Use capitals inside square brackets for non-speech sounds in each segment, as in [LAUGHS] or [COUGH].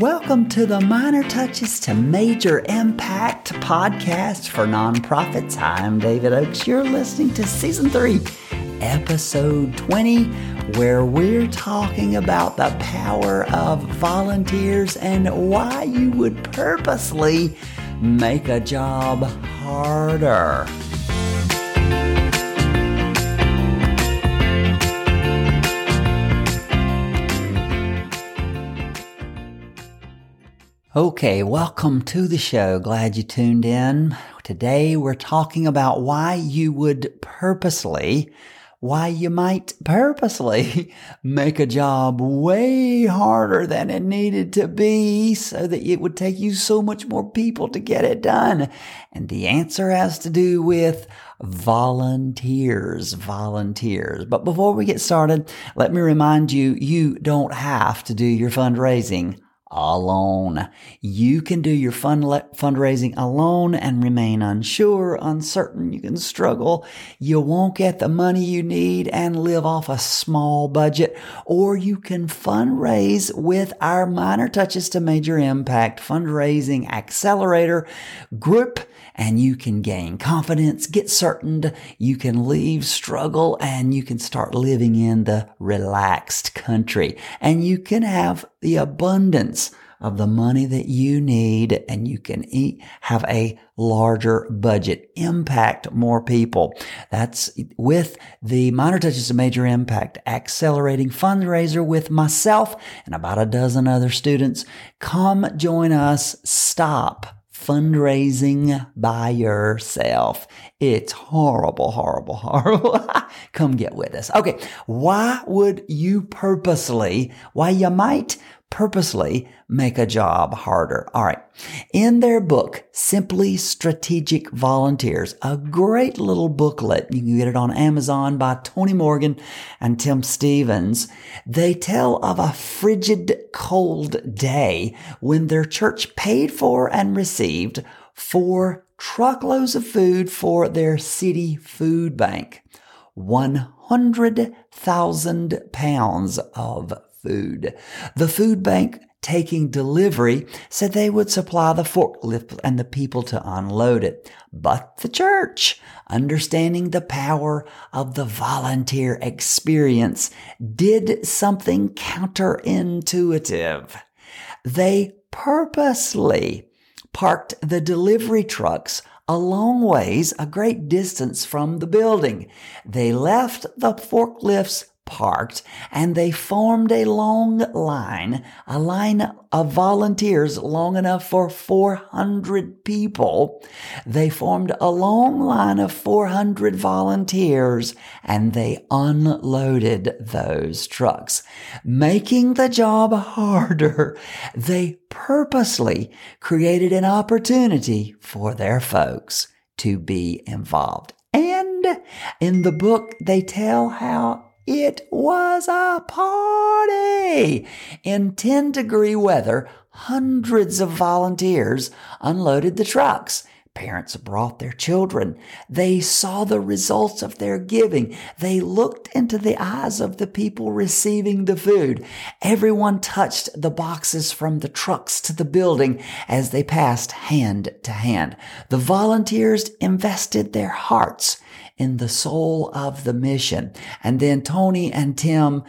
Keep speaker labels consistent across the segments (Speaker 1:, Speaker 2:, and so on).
Speaker 1: Welcome to the Minor Touches to Major Impact podcast for nonprofits. I'm David Oakes. You're listening to season three, episode 20, where we're talking about the power of volunteers and why you would purposely make a job harder. Okay, welcome to the show. Glad you tuned in. Today we're talking about why you would purposely, why you might purposely [LAUGHS] make a job way harder than it needed to be so that it would take you so much more people to get it done. And the answer has to do with volunteers, volunteers. But before we get started, let me remind you, you don't have to do your fundraising alone. You can do your fund fundraising alone and remain unsure, uncertain. You can struggle. You won't get the money you need and live off a small budget, or you can fundraise with our minor touches to major impact fundraising accelerator group and you can gain confidence, get certain, you can leave struggle and you can start living in the relaxed country and you can have the abundance of the money that you need and you can eat, have a larger budget, impact more people. That's with the minor touches of major impact accelerating fundraiser with myself and about a dozen other students. Come join us. Stop fundraising by yourself. It's horrible, horrible, [LAUGHS] horrible. Come get with us. Okay. Why would you purposely, why you might purposely make a job harder. All right. In their book, Simply Strategic Volunteers, a great little booklet. You can get it on Amazon by Tony Morgan and Tim Stevens. They tell of a frigid, cold day when their church paid for and received four truckloads of food for their city food bank. 100,000 pounds of food. The food bank taking delivery said they would supply the forklift and the people to unload it. But the church, understanding the power of the volunteer experience, did something counterintuitive. They purposely parked the delivery trucks a long ways, a great distance from the building. They left the forklifts parked and they formed a long line, a line of volunteers long enough for 400 people. They formed a long line of 400 volunteers and they unloaded those trucks, making the job harder. They purposely created an opportunity for their folks to be involved. And in the book, they tell how it was a party! In 10 degree weather, hundreds of volunteers unloaded the trucks. Parents brought their children. They saw the results of their giving. They looked into the eyes of the people receiving the food. Everyone touched the boxes from the trucks to the building as they passed hand to hand. The volunteers invested their hearts in the soul of the mission. And then Tony and Tim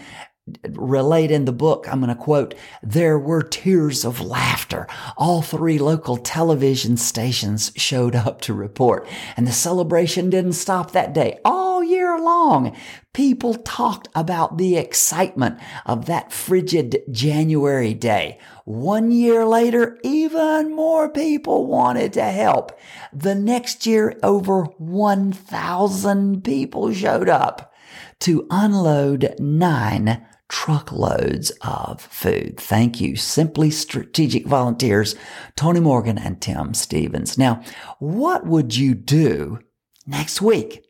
Speaker 1: relate in the book, I'm going to quote, there were tears of laughter. All three local television stations showed up to report. And the celebration didn't stop that day. All year long, people talked about the excitement of that frigid January day. One year later, even more people wanted to help. The next year, over 1,000 people showed up to unload nine truckloads of food. Thank you. Simply Strategic Volunteers, Tony Morgan and Tim Stevens. Now, what would you do next week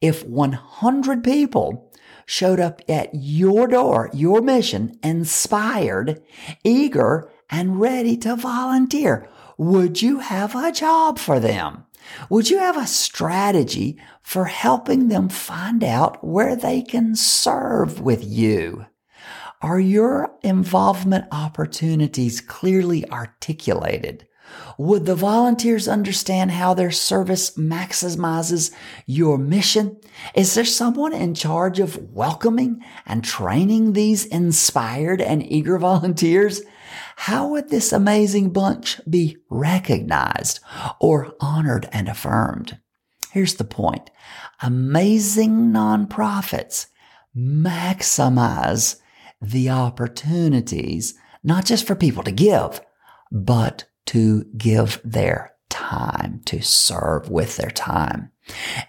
Speaker 1: if 100 people showed up at your door, your mission, inspired, eager, and ready to volunteer? Would you have a job for them? Would you have a strategy for helping them find out where they can serve with you? Are your involvement opportunities clearly articulated? Would the volunteers understand how their service maximizes your mission? Is there someone in charge of welcoming and training these inspired and eager volunteers? How would this amazing bunch be recognized or honored and affirmed? Here's the point. Amazing nonprofits maximize the opportunities, not just for people to give, but to give their time, to serve with their time.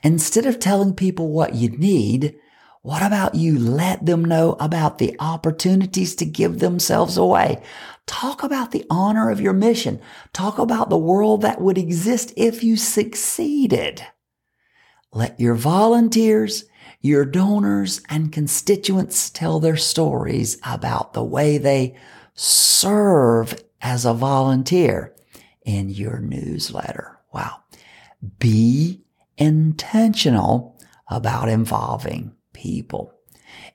Speaker 1: Instead of telling people what you need, what about you let them know about the opportunities to give themselves away? Talk about the honor of your mission. Talk about the world that would exist if you succeeded. Let your volunteers, your donors, and constituents tell their stories about the way they serve as a volunteer in your newsletter. Wow. Be intentional about involving people.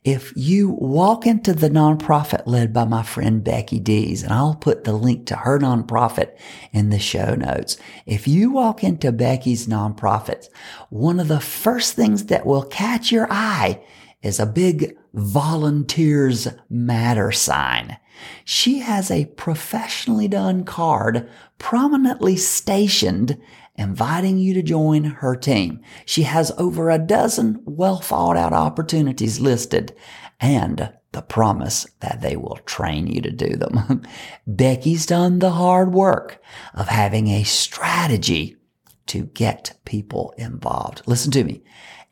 Speaker 1: If you walk into the nonprofit led by my friend Becky Dees, and I'll put the link to her nonprofit in the show notes. If you walk into Becky's nonprofit, one of the first things that will catch your eye is a big volunteers matter sign. She has a professionally done card prominently stationed inviting you to join her team. She has over a dozen well thought out opportunities listed and the promise that they will train you to do them. [LAUGHS] Becky's done the hard work of having a strategy to get people involved. Listen to me.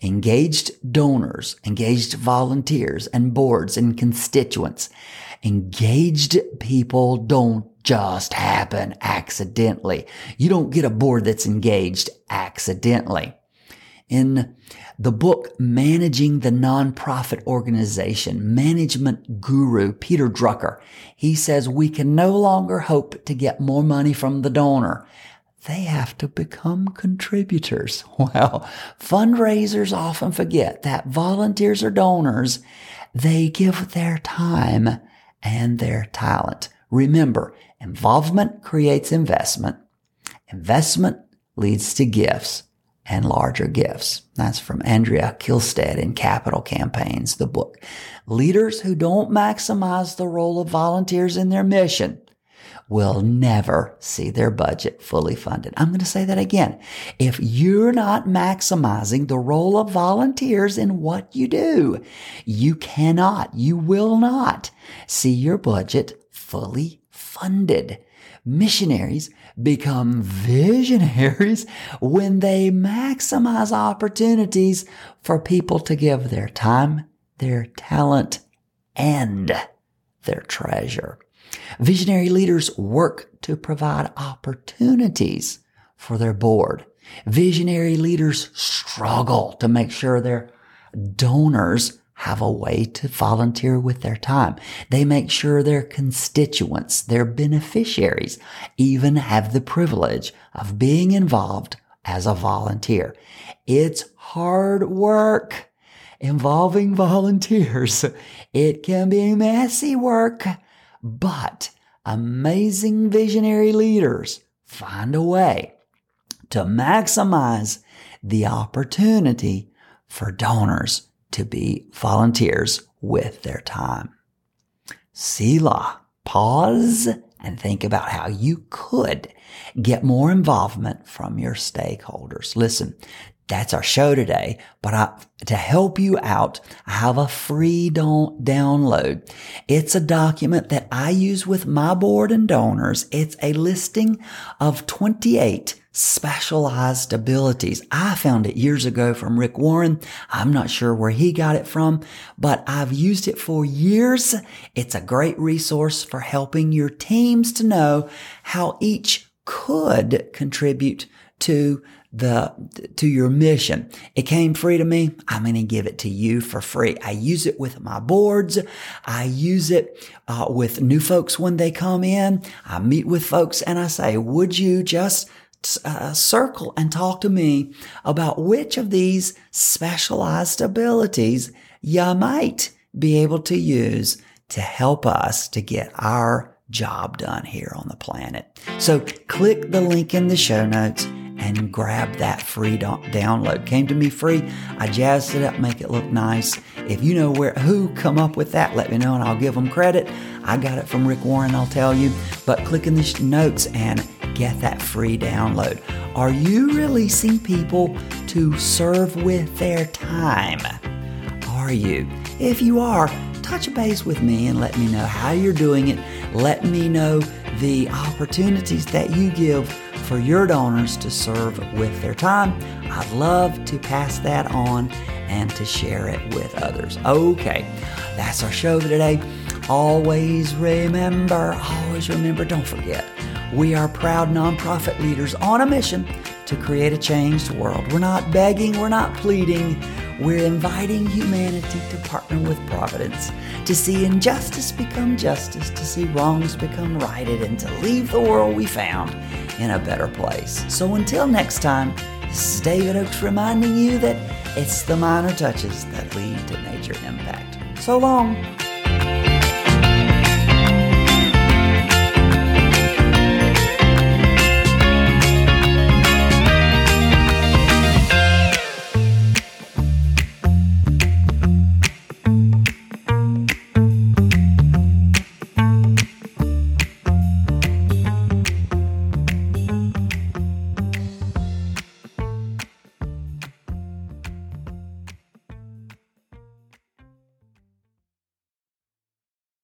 Speaker 1: Engaged donors, engaged volunteers and boards and constituents. Engaged people don't just happen accidentally. You don't get a board that's engaged accidentally. In the book Managing the Nonprofit Organization, management guru Peter Drucker, he says we can no longer hope to get more money from the donor. They have to become contributors. [LAUGHS] Well, fundraisers often forget that volunteers or donors, they give their time and their talent. Remember, involvement creates investment. Investment leads to gifts and larger gifts. That's from Andrea Kihlstedt in Capital Campaigns, the book. Leaders who don't maximize the role of volunteers in their mission will never see their budget fully funded. I'm going to say that again. If you're not maximizing the role of volunteers in what you do, you cannot, you will not see your budget fully funded. Missionaries become visionaries when they maximize opportunities for people to give their time, their talent, and their treasure. Visionary leaders work to provide opportunities for their board. Visionary leaders struggle to make sure their donors have a way to volunteer with their time. They make sure their constituents, their beneficiaries, even have the privilege of being involved as a volunteer. It's hard work involving volunteers. It can be messy work, but amazing visionary leaders find a way to maximize the opportunity for donors to be volunteers with their time. Selah, pause and think about how you could get more involvement from your stakeholders. Listen, that's our show today. But I, to help you out, I have a free don't download. It's a document that I use with my board and donors. It's a listing of 28 specialized abilities. I found it years ago from Rick Warren. I'm not sure where he got it from, but I've used it for years. It's a great resource for helping your teams to know how each could contribute to the to your mission. It came free to me. I'm going to give it to you for free. I use it with my boards. I use it uh, with new folks when they come in. I meet with folks and I say, "Would you just uh, circle and talk to me about which of these specialized abilities you might be able to use to help us to get our job done here on the planet. So click the link in the show notes and grab that free do- download. Came to me free. I jazzed it up, make it look nice. If you know where who come up with that, let me know and I'll give them credit. I got it from Rick Warren, I'll tell you. But click in the notes and get that free download. Are you releasing people to serve with their time? Are you? If you are, touch base with me and let me know how you're doing it. Let me know the opportunities that you give for your donors to serve with their time. I'd love to pass that on and to share it with others. Okay, that's our show today. Always remember, always remember, don't forget, we are proud nonprofit leaders on a mission to create a changed world. We're not begging, we're not pleading. We're inviting humanity to partner with Providence, to see injustice become justice, to see wrongs become righted, and to leave the world we found in a better place. So until next time, this is David Oakes reminding you that it's the minor touches that lead to major impact. So long.